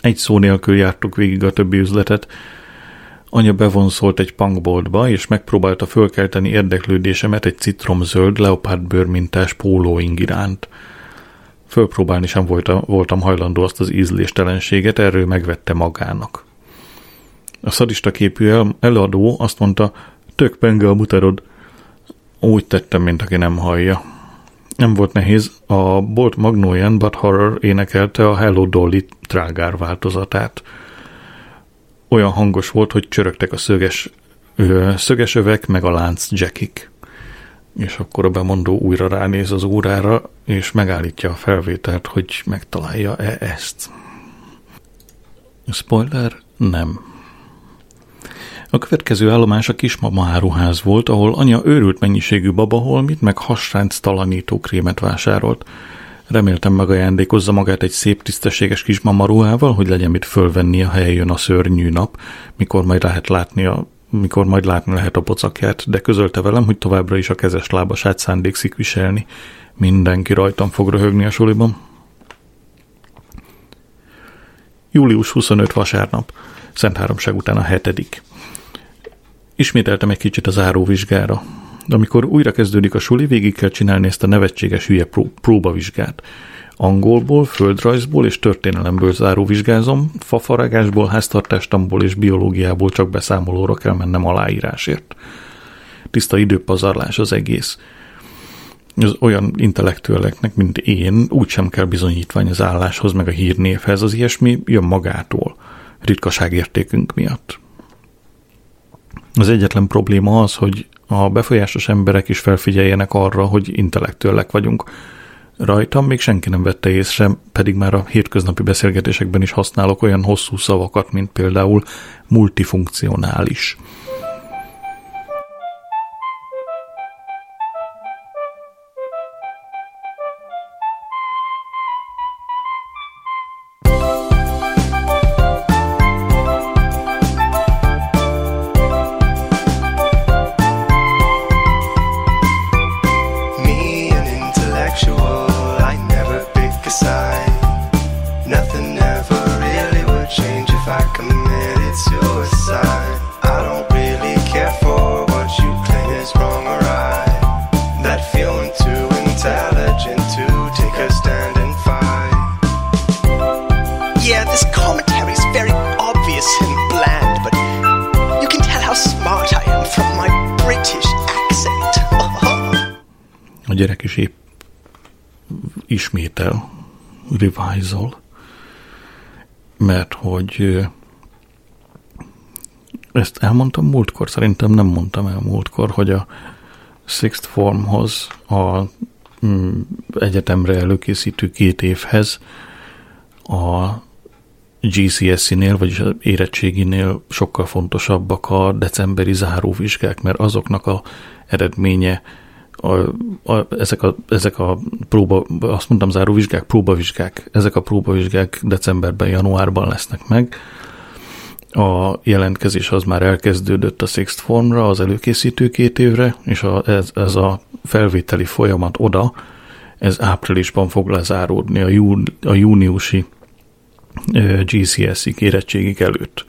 Egy szó nélkül jártuk végig a többi üzletet, Anya bevonszolt egy punkboltba, és megpróbálta fölkelteni érdeklődésemet egy citromzöld, leopárdbőr mintás pólóing iránt. Fölpróbálni sem voltam, voltam hajlandó azt az ízléstelenséget, erről megvette magának. A szadista képű el, eladó azt mondta, tök penge a muterod. Úgy tettem, mint aki nem hallja. Nem volt nehéz, a Bolt Magnolian But Horror énekelte a Hello Dolly trágár változatát – olyan hangos volt, hogy csörögtek a szöges, ö, szöges meg a lánc jackik. És akkor a bemondó újra ránéz az órára, és megállítja a felvételt, hogy megtalálja-e ezt. Spoiler, nem. A következő állomás a kismama áruház volt, ahol anya őrült mennyiségű babaholmit, meg hasránc talanító krémet vásárolt. Reméltem megajándékozza magát egy szép, tisztességes kis mamaruhával, hogy legyen mit fölvenni, a helyén a szörnyű nap, mikor majd lehet látni a mikor majd látni lehet a pocakját, de közölte velem, hogy továbbra is a kezes lábasát szándékszik viselni. Mindenki rajtam fog röhögni a suliban. Július 25 vasárnap, Szent Háromság után a hetedik. Ismételtem egy kicsit az áróvizsgára de amikor újra kezdődik a suli, végig kell csinálni ezt a nevetséges hülye pró- próbavizsgát. Angolból, földrajzból és történelemből záró vizsgázom, fafaragásból, háztartástamból és biológiából csak beszámolóra kell mennem aláírásért. Tiszta időpazarlás az egész. Az olyan intellektueleknek, mint én, úgysem kell bizonyítvány az álláshoz, meg a hírnévhez, az ilyesmi jön magától, ritkaságértékünk miatt. Az egyetlen probléma az, hogy a befolyásos emberek is felfigyeljenek arra, hogy intellektuellek vagyunk. Rajtam még senki nem vette észre, pedig már a hétköznapi beszélgetésekben is használok olyan hosszú szavakat, mint például multifunkcionális. Hogy ezt elmondtam múltkor, szerintem nem mondtam el múltkor, hogy a Sixth Formhoz, a mm, egyetemre előkészítő két évhez a GCSE-nél, vagyis az érettséginél sokkal fontosabbak a decemberi záróvizsgák, mert azoknak a eredménye a, a, ezek, a, ezek a próba, azt mondtam záróvizsgák, próbavizsgák, ezek a próbavizsgák decemberben, januárban lesznek meg. A jelentkezés az már elkezdődött a Sixth Formra, az előkészítő két évre, és a, ez, ez a felvételi folyamat oda, ez áprilisban fog lezáródni a, jú, a júniusi GCSE érettségig előtt.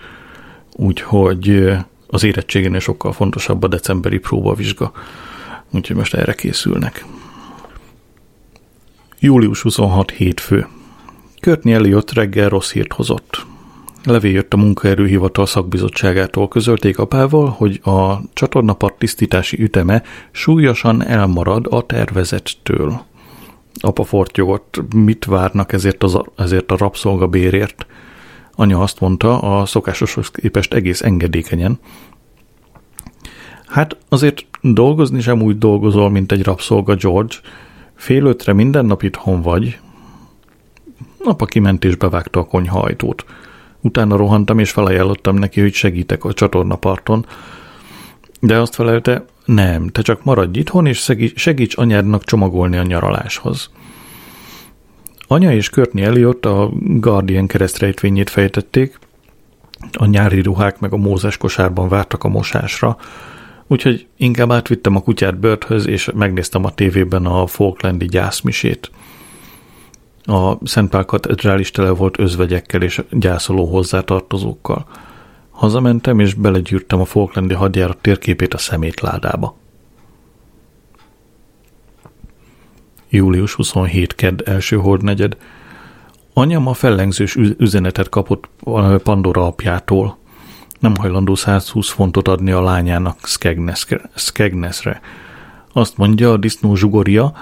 Úgyhogy az érettségénél sokkal fontosabb a decemberi próbavizsga. Úgyhogy most erre készülnek. Július 26 hétfő. Körtni Elliot reggel rossz hírt hozott. Levél jött a munkaerőhivatal szakbizottságától, közölték apával, hogy a csatornapart tisztítási üteme súlyosan elmarad a tervezettől. Apa fortyogott, mit várnak ezért, az, ezért a rabszolgabérért. Anya azt mondta, a szokásoshoz képest egész engedékenyen. Hát azért dolgozni sem úgy dolgozol, mint egy rabszolga George. Fél ötre minden nap itthon vagy. Apa kiment és bevágta a konyha ajtót. Utána rohantam és felajánlottam neki, hogy segítek a csatornaparton. De azt felelte, nem, te csak maradj itthon, és segíts anyádnak csomagolni a nyaraláshoz. Anya és Courtney Elliot a Guardian keresztrejtvényét fejtették, a nyári ruhák meg a mózes kosárban vártak a mosásra, úgyhogy inkább átvittem a kutyát börthöz, és megnéztem a tévében a Falklandi gyászmisét. A Szent Pál katedrális tele volt özvegyekkel és gyászoló hozzátartozókkal. Hazamentem, és belegyűrtem a Falklandi hadjárat térképét a szemétládába. Július 27 kedd első hordnegyed. Anyám a fellengzős üzenetet kapott Pandora apjától. Nem hajlandó 120 fontot adni a lányának Skegnesre. Azt mondja a disznó zsugoria,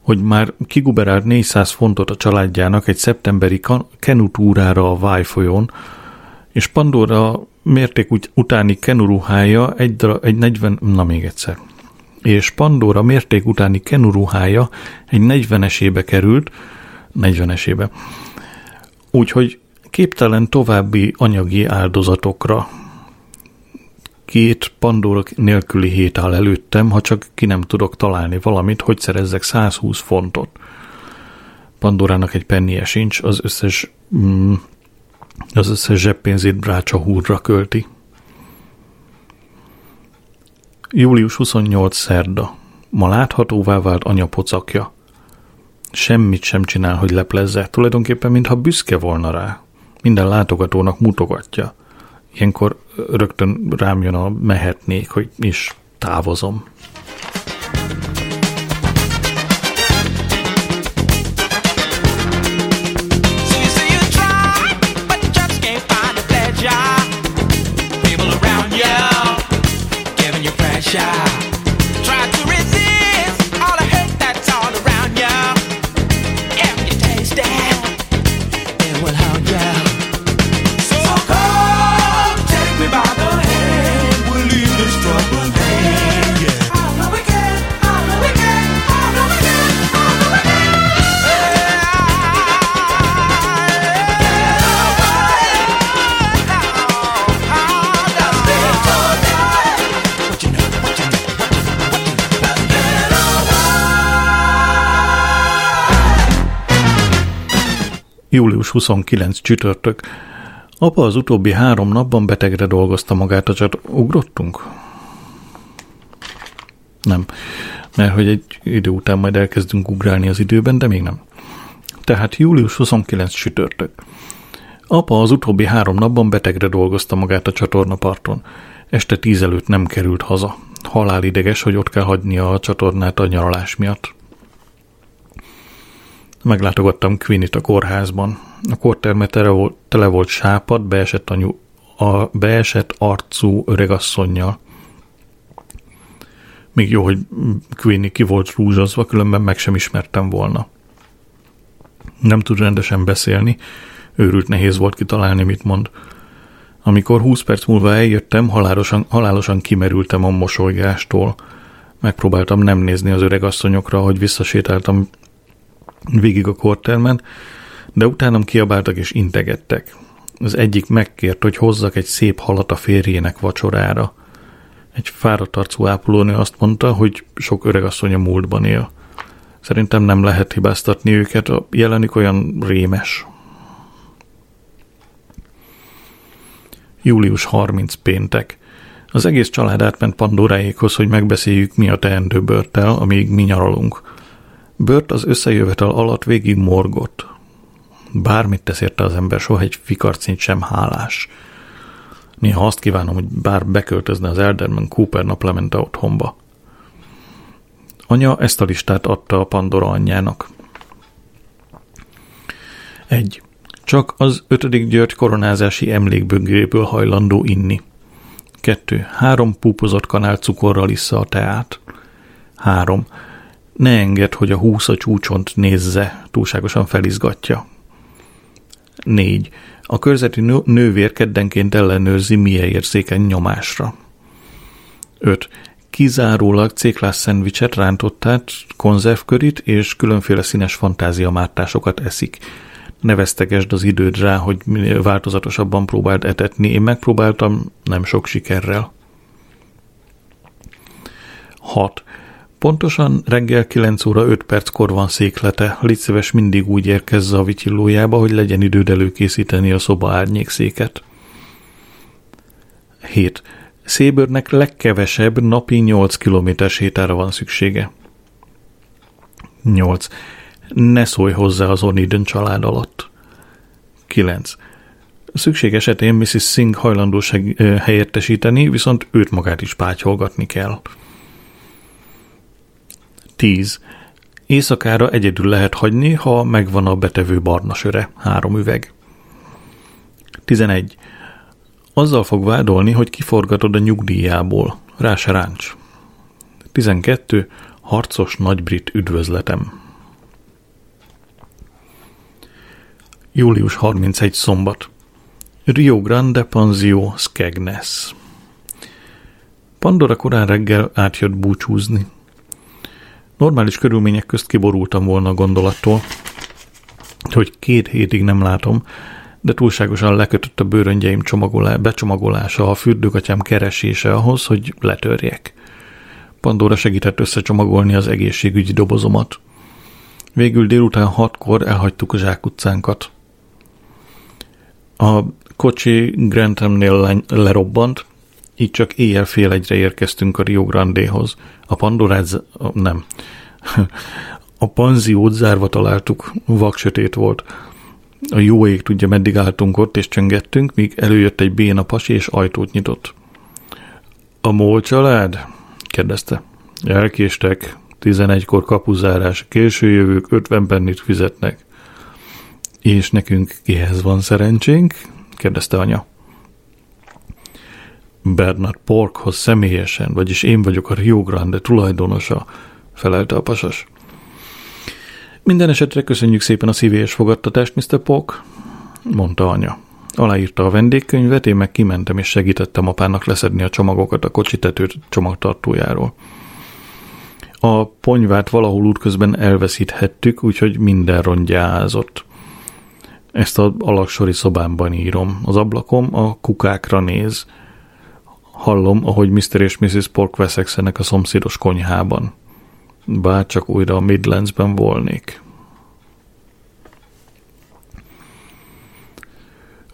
hogy már kiguberált 400 fontot a családjának egy szeptemberi kenutúrára a Váj folyón, és Pandora mérték utáni kenuruhája egy, egy 40, na még egyszer, és Pandora mérték utáni kenuruhája egy 40-esébe került, 40-esébe, úgyhogy képtelen további anyagi áldozatokra. Két Pandora nélküli hét áll előttem, ha csak ki nem tudok találni valamit, hogy szerezzek 120 fontot. Pandorának egy pennie sincs, az összes mm, az összes zseppénzét brácsa húrra költi. Július 28 szerda. Ma láthatóvá vált anya pocakja. Semmit sem csinál, hogy leplezze, tulajdonképpen mintha büszke volna rá. Minden látogatónak mutogatja. Ilyenkor rögtön rám jön a mehetnék, hogy is távozom. Július 29 csütörtök. Apa az utóbbi három napban betegre dolgozta magát a csat. Ugrottunk? Nem. Mert hogy egy idő után majd elkezdünk ugrálni az időben, de még nem. Tehát július 29 csütörtök. Apa az utóbbi három napban betegre dolgozta magát a csatornaparton. Este tíz előtt nem került haza. Halálideges, hogy ott kell hagynia a csatornát a nyaralás miatt. Meglátogattam Quinit a kórházban. A kórterme tele volt, tele volt sápad, beesett, anyu, a beesett arcú öregasszonynal. Még jó, hogy Queenie ki volt rúzsazva, különben meg sem ismertem volna. Nem tud rendesen beszélni, őrült nehéz volt kitalálni, mit mond. Amikor húsz perc múlva eljöttem, halálosan, halálosan kimerültem a mosolygástól. Megpróbáltam nem nézni az öregasszonyokra, hogy visszasétáltam végig a kortermen, de utánam kiabáltak és integettek. Az egyik megkért, hogy hozzak egy szép halat a férjének vacsorára. Egy fáradt arcú ápolónő azt mondta, hogy sok öregasszony a múltban él. Szerintem nem lehet hibáztatni őket, a jelenük olyan rémes. Július 30 péntek. Az egész család átment Pandoráékhoz, hogy megbeszéljük, mi a teendő Börttel, amíg mi nyaralunk. Bört az összejövetel alatt végig morgott. Bármit tesz érte az ember, soha egy fikarcint sem hálás. Néha azt kívánom, hogy bár beköltözne az Elderman Cooper naplemente otthonba. Anya ezt a listát adta a Pandora anyjának. Egy. Csak az ötödik György koronázási emlékböngéből hajlandó inni. 2. Három púpozott kanál cukorral issza a teát. 3. Ne enged, hogy a húsz a csúcsont nézze, túlságosan felizgatja. 4. A körzeti nővér keddenként ellenőrzi, milyen érzékeny nyomásra. 5. Kizárólag céklás szendvicset, rántottát, konzervkörit és különféle színes fantáziamártásokat eszik ne vesztegesd az időd rá, hogy változatosabban próbáld etetni. Én megpróbáltam, nem sok sikerrel. 6. Pontosan reggel 9 óra 5 perckor van széklete. Légy mindig úgy érkezz a vityillójába, hogy legyen időd előkészíteni a szoba árnyékszéket. 7. Szébörnek legkevesebb napi 8 km sétára van szüksége. 8 ne szólj hozzá az Oniden család alatt. 9. Szükség esetén Mrs. Singh hajlandóság helyettesíteni, viszont őt magát is pátyolgatni kell. 10. Éjszakára egyedül lehet hagyni, ha megvan a betevő barna söre, három üveg. 11. Azzal fog vádolni, hogy kiforgatod a nyugdíjából. Rá se ráncs. 12. Harcos nagybrit üdvözletem. Július 31 szombat. Rio Grande Panzio Skegnes. Pandora korán reggel átjött búcsúzni. Normális körülmények közt kiborultam volna a gondolattól, hogy két hétig nem látom, de túlságosan lekötött a bőröngyeim csomagolá, becsomagolása, a fürdőkatyám keresése ahhoz, hogy letörjek. Pandora segített összecsomagolni az egészségügyi dobozomat. Végül délután hatkor elhagytuk a zsákutcánkat. A kocsi Granthamnél lerobbant, így csak éjjel fél egyre érkeztünk a Rio Grandehoz. A Pandorát, nem, a panziót zárva találtuk, vaksötét volt. A jó ég tudja, meddig álltunk ott, és csöngettünk, míg előjött egy béna pasi, és ajtót nyitott. A mól család? kérdezte. Elkéstek, tizenegykor kapuzárás, késő jövők ötven pennit fizetnek. És nekünk kihez van szerencsénk? kérdezte anya. Bernard Porkhoz személyesen, vagyis én vagyok a Rio Grande tulajdonosa, felelte a pasas. Minden esetre köszönjük szépen a szívélyes fogadtatást, Mr. Pork, mondta anya. Aláírta a vendégkönyvet, én meg kimentem és segítettem apának leszedni a csomagokat a kocsitető csomagtartójáról. A ponyvát valahol útközben elveszíthettük, úgyhogy minden rongyázott. Ezt a alaksori szobámban írom. Az ablakom a kukákra néz. Hallom, ahogy Mr. és Mrs. Pork veszekszenek a szomszédos konyhában. Bár csak újra a Midlandsben volnék.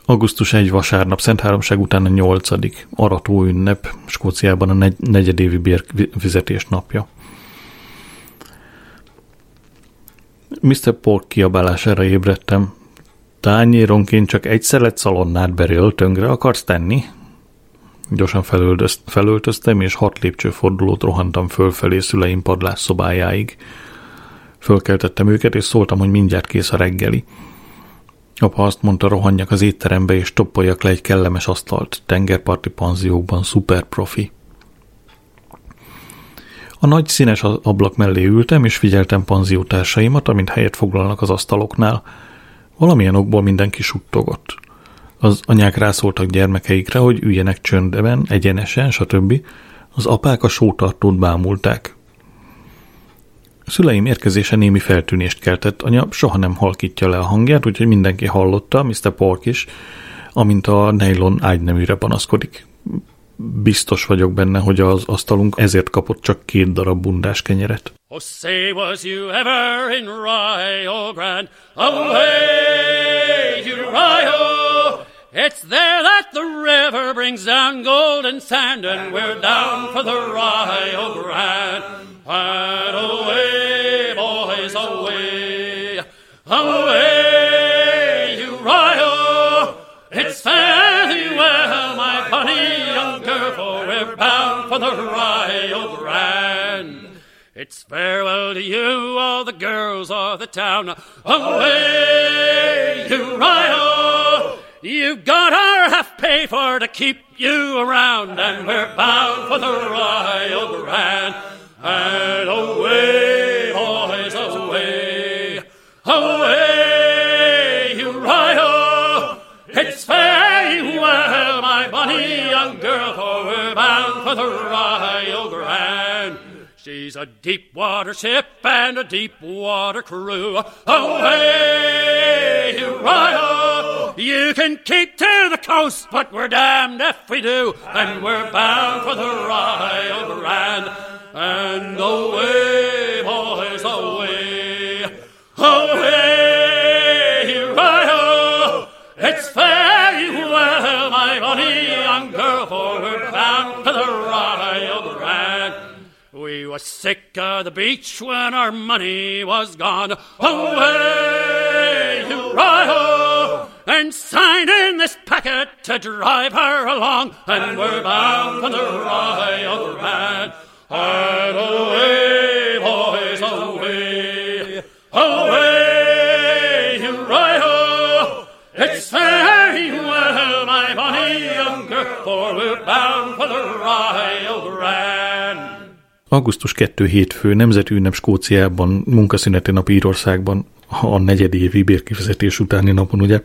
Augusztus egy vasárnap, Szent Háromság után a nyolcadik, arató ünnep, Skóciában a negy- negyedévi bérfizetés napja. Mr. Pork kiabálására ébredtem, Tányéronként csak egy szelet szalonnát berél, tönkre akarsz tenni? Gyorsan felöltöztem, és hat lépcsőfordulót rohantam fölfelé szüleim padlás szobájáig. Fölkeltettem őket, és szóltam, hogy mindjárt kész a reggeli. Apa azt mondta, rohanjak az étterembe, és toppoljak le egy kellemes asztalt, tengerparti panziókban, szuper profi. A nagy színes ablak mellé ültem, és figyeltem panziótársaimat, amint helyet foglalnak az asztaloknál – Valamilyen okból mindenki suttogott. Az anyák rászóltak gyermekeikre, hogy üljenek csöndben, egyenesen, stb. Az apák a sótartót bámulták. A szüleim érkezése némi feltűnést keltett, anya soha nem halkítja le a hangját, úgyhogy mindenki hallotta, Mr. Pork is, amint a nylon ágyneműre panaszkodik. Biztos vagyok benne, hogy az asztalunk ezért kapott csak két darab bundás kenyeret. Oh, say was you ever in Rio Grande? Away to Rio! It's there that the river brings down golden sand, and we're down for the Rio Grande. And away, boys, away, away, you Rio! It's fare thee well, my bonny young girl, for we're bound for the Rio Grande. It's farewell to you, all the girls of the town. Away, you Rio! You've got our half pay for to keep you around, and we're bound for the Rio Grande. And away, boys, away, away, you Rio. Oh, it's farewell, my bonny young girl, for we're bound for the Rio Grande. She's a deep water ship and a deep water crew. Away, Uriah! You can keep to the coast, but we're damned if we do. And we're bound for the Rio Grande. And away, boys, away, away, Uriah! It's farewell, my bonny young girl, for we're bound for the Grande. We was sick of the beach when our money was gone. Away, Uriah! And signed in this packet to drive her along. And we're bound for the Rio Grande. And away, boys, away, away, Uriah! It's very well, my bonny young girl, for we're bound for the Rio Grande. Augusztus 2 hétfő, nemzeti ünnep Skóciában, munkaszüneti nap Írországban, a negyedévi bérkifizetés utáni napon, ugye?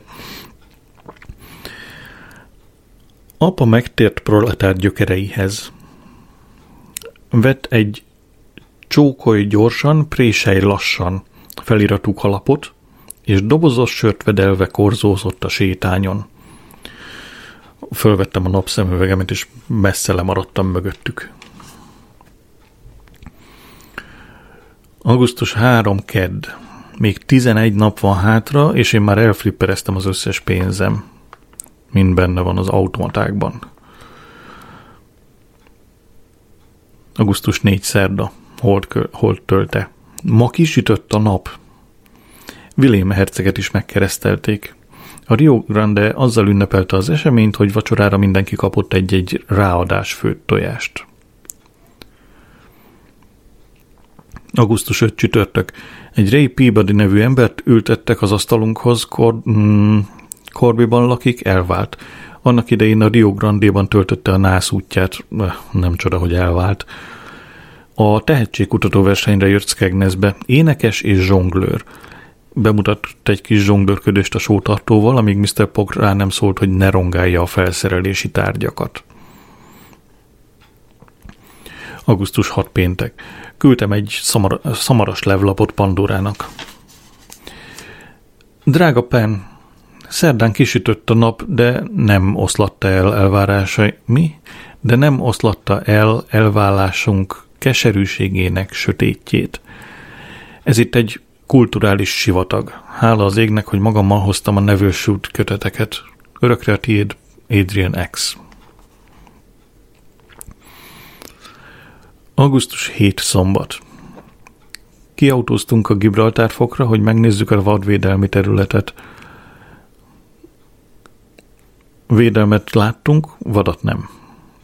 Apa megtért proletár gyökereihez. Vett egy csókolj gyorsan, présej lassan feliratú kalapot, és dobozos sört vedelve korzózott a sétányon. Fölvettem a napszemüvegemet, és messze lemaradtam mögöttük. Augusztus 3 kedd. Még 11 nap van hátra, és én már elflippereztem az összes pénzem. Mind benne van az automatákban. Augusztus 4 szerda. Holt, holt tölte. Ma kisütött a nap. William herceget is megkeresztelték. A Rio Grande azzal ünnepelte az eseményt, hogy vacsorára mindenki kapott egy-egy ráadás főtt tojást. Augusztus 5 csütörtök. Egy Ray Peabody nevű embert ültettek az asztalunkhoz, Kor, mm, Korbiban lakik, elvált. Annak idején a Rio Grande-ban töltötte a nász útját, nem csoda, hogy elvált. A tehetségkutató versenyre jött Skegnesbe, énekes és zsonglőr. Bemutatott egy kis zsonglőrködést a sótartóval, amíg Mr. Pog rá nem szólt, hogy ne rongálja a felszerelési tárgyakat. Augusztus 6 péntek. Küldtem egy szamar, szamaras levlapot Pandorának. Drága Pen, szerdán kisütött a nap, de nem oszlatta el elvárásai. Mi? De nem oszlatta el elvállásunk keserűségének sötétjét. Ez itt egy kulturális sivatag. Hála az égnek, hogy magammal hoztam a nevősült köteteket. Örökre a tiéd, Adrian X. Augusztus 7 szombat. Kiautóztunk a Gibraltár fokra, hogy megnézzük a vadvédelmi területet. Védelmet láttunk, vadat nem.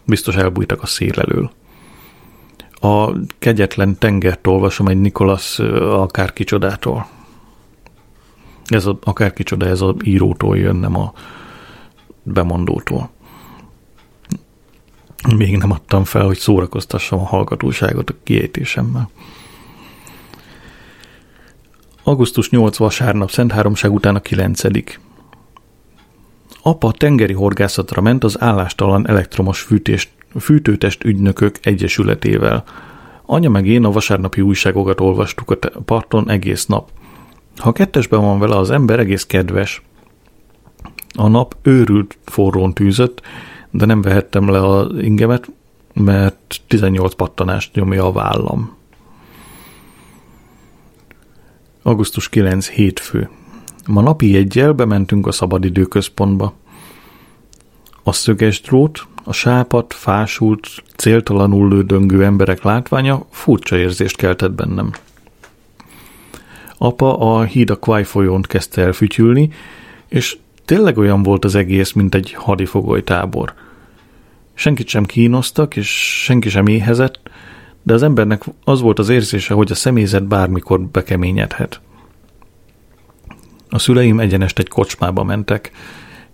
Biztos elbújtak a szél elől. A kegyetlen tengert olvasom egy Nikolas akárkicsodától. Ez a, akárkicsoda, ez a írótól jön, nem a bemondótól még nem adtam fel, hogy szórakoztassam a hallgatóságot a kiejtésemmel. Augusztus 8 vasárnap, Szent Háromság után a 9. Apa tengeri horgászatra ment az állástalan elektromos fűtést, fűtőtest ügynökök egyesületével. Anya meg én a vasárnapi újságokat olvastuk a parton egész nap. Ha kettesben van vele az ember, egész kedves. A nap őrült forrón tűzött, de nem vehettem le az ingemet, mert 18 pattanást nyomja a vállam. Augusztus 9. hétfő. Ma napi egyel bementünk a szabadidőközpontba. A szöges drót, a sápat, fásult, céltalanul lődöngő emberek látványa furcsa érzést keltett bennem. Apa a híd a Kwai folyónt kezdte el fütyülni, és tényleg olyan volt az egész, mint egy hadifogolytábor. Senkit sem kínoztak, és senki sem éhezett, de az embernek az volt az érzése, hogy a személyzet bármikor bekeményedhet. A szüleim egyenest egy kocsmába mentek.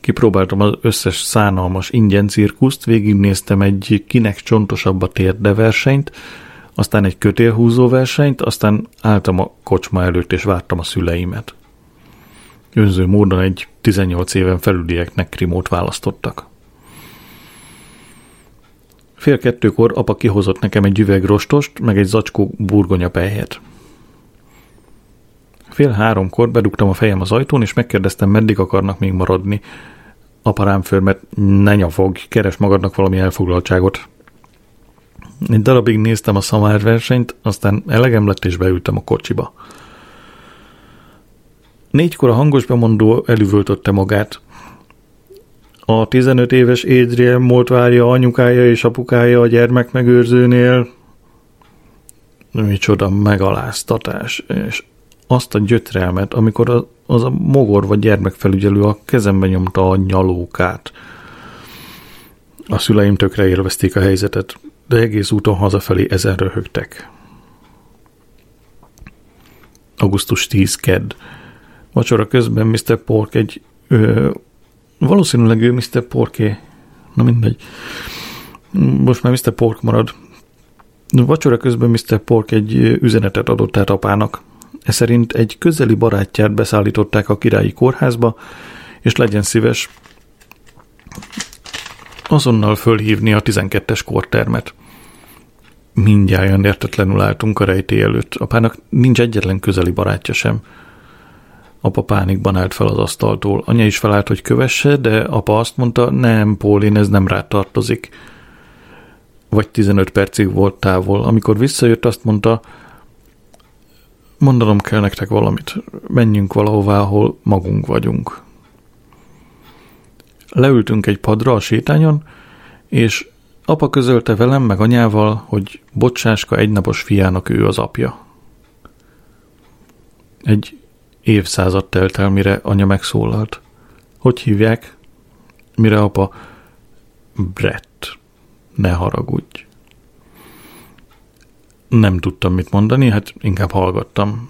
Kipróbáltam az összes szánalmas ingyen cirkuszt, végignéztem egy kinek csontosabb a térde versenyt, aztán egy kötélhúzó versenyt, aztán álltam a kocsma előtt és vártam a szüleimet. Önző módon egy 18 éven felülieknek krimót választottak. Fél kettőkor apa kihozott nekem egy üveg rostost, meg egy zacskó burgonyapelyhet. Fél háromkor bedugtam a fejem az ajtón, és megkérdeztem, meddig akarnak még maradni. Apa rám föl, mert ne nyafog, keres magadnak valami elfoglaltságot. Egy darabig néztem a szamár versenyt, aztán elegem lett, és beültem a kocsiba. Négykor a hangos bemondó elüvöltötte magát. A 15 éves Adrian volt várja anyukája és apukája a gyermek megőrzőnél. Micsoda megaláztatás, és azt a gyötrelmet, amikor az a mogor vagy gyermekfelügyelő a kezembe nyomta a nyalókát. A szüleim tökre élvezték a helyzetet, de egész úton hazafelé ezen röhögtek. Augusztus 10 kedd. Vacsora közben Mr. Pork egy... Ö, valószínűleg ő Mr. Porké. Na mindegy. Most már Mr. Pork marad. Vacsora közben Mr. Pork egy üzenetet adott át apának. E szerint egy közeli barátját beszállították a királyi kórházba, és legyen szíves azonnal fölhívni a 12-es kortermet. Mindjárt értetlenül álltunk a rejtély előtt. Apának nincs egyetlen közeli barátja sem. Apa pánikban állt fel az asztaltól. Anya is felállt, hogy kövesse, de apa azt mondta, nem, Pólin, ez nem rád tartozik. Vagy 15 percig volt távol. Amikor visszajött, azt mondta, mondanom kell nektek valamit. Menjünk valahová, ahol magunk vagyunk. Leültünk egy padra a sétányon, és apa közölte velem meg anyával, hogy bocsáska egynapos fiának ő az apja. Egy évszázad telt el, mire anya megszólalt. Hogy hívják? Mire apa? Brett. Ne haragudj. Nem tudtam mit mondani, hát inkább hallgattam.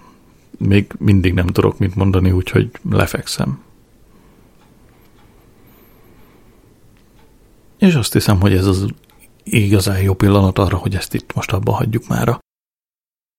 Még mindig nem tudok mit mondani, úgyhogy lefekszem. És azt hiszem, hogy ez az igazán jó pillanat arra, hogy ezt itt most abba hagyjuk mára.